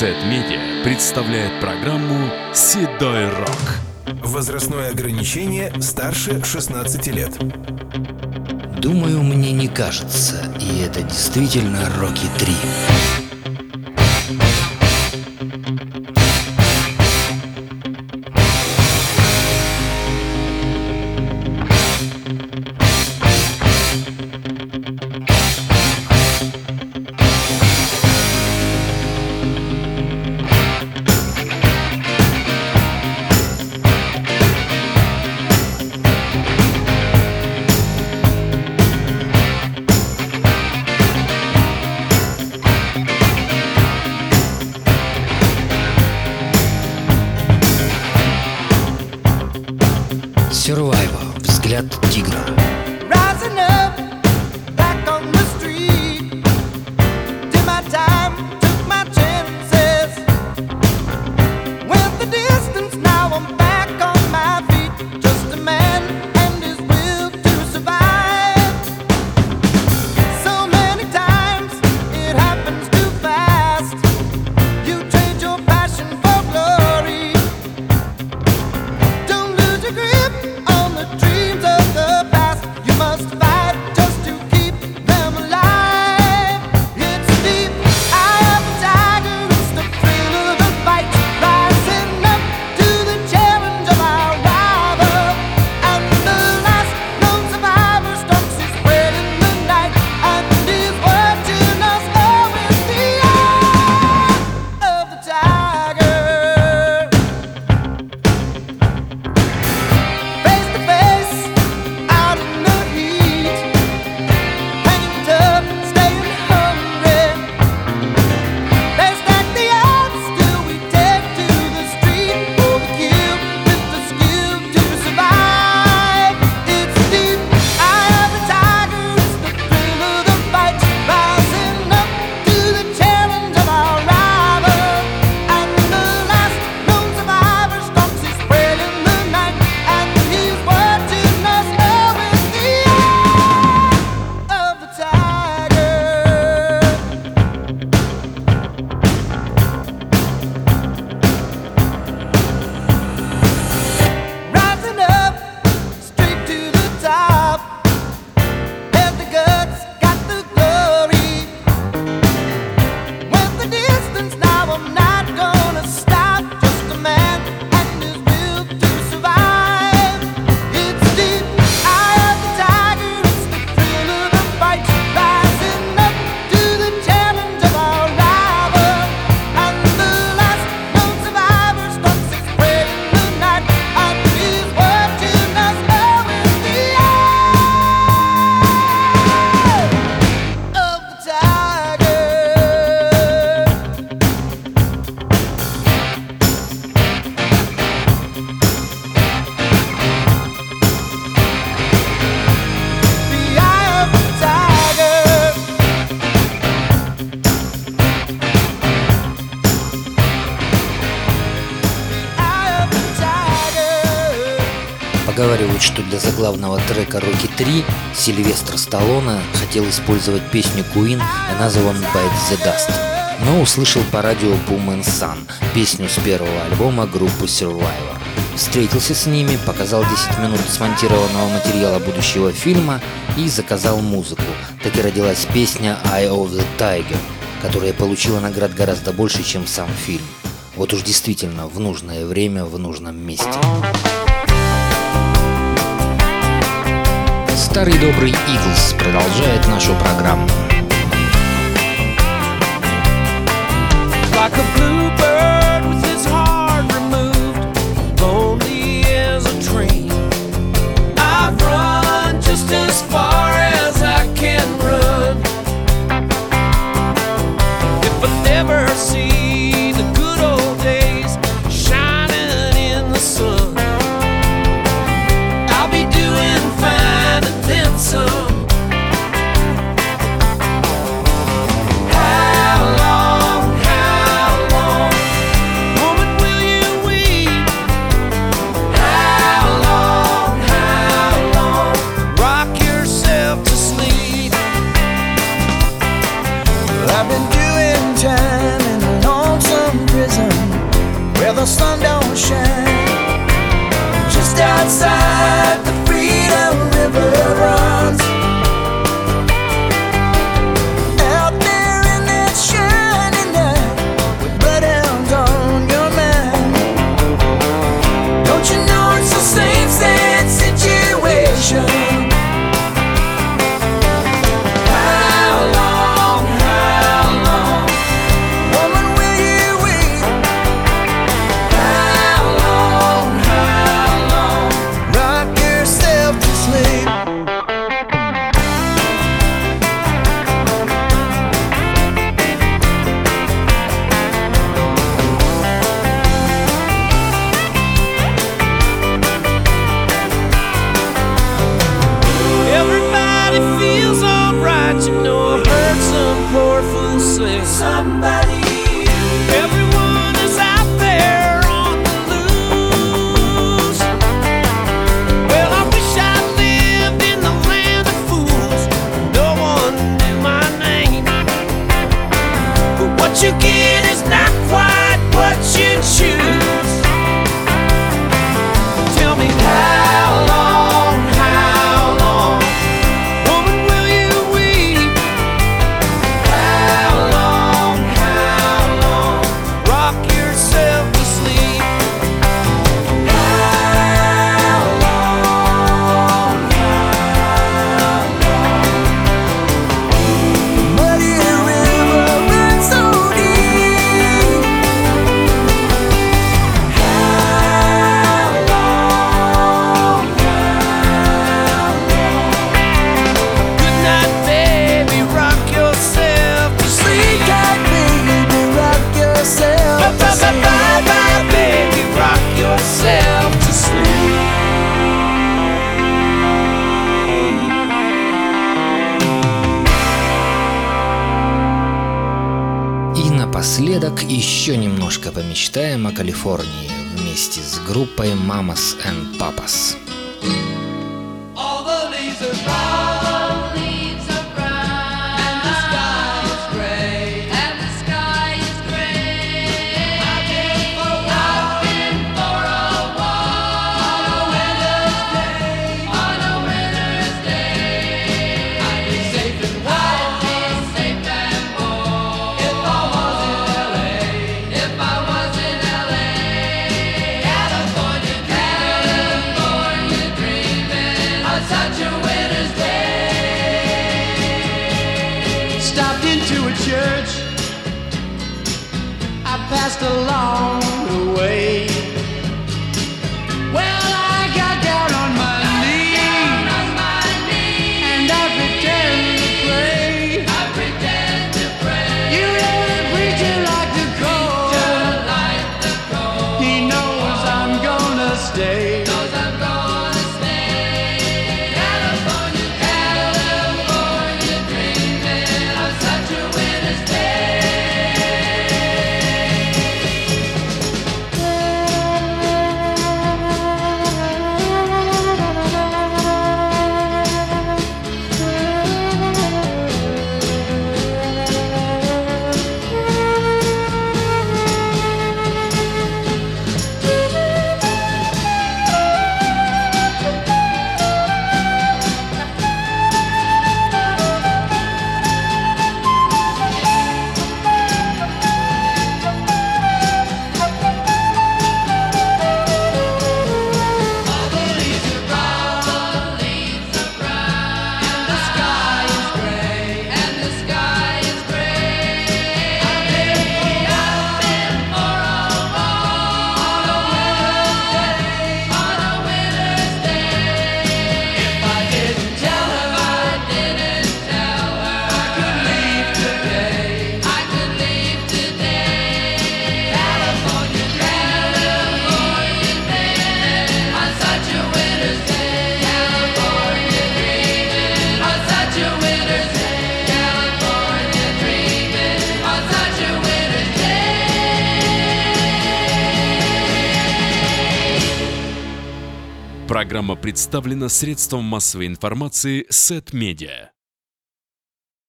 Z-Media представляет программу «Седой рок». Возрастное ограничение старше 16 лет. Думаю, мне не кажется, и это действительно «Рокки 3». взгляд тигра. I'm not gonna stop, just a man. учитывать, что для заглавного трека «Рокки 3» Сильвестр Сталлоне хотел использовать песню Queen «Another One Bites the Dust», но услышал по радио Boom and Sun, песню с первого альбома группы Survivor. Встретился с ними, показал 10 минут смонтированного материала будущего фильма и заказал музыку. Так и родилась песня «Eye of the Tiger», которая получила наград гораздо больше, чем сам фильм. Вот уж действительно в нужное время в нужном месте. Старый добрый Иглс продолжает нашу программу. I've been doing time in a lonesome prison where the sun don't shine. Just outside. Somebody. Everyone is out there on the loose. Well, I wish I lived in the land of fools. No one knew my name. But what you give. Напоследок еще немножко помечтаем о Калифорнии вместе с группой Mamas and Papas. Программа представлена средством массовой информации Сет Медиа.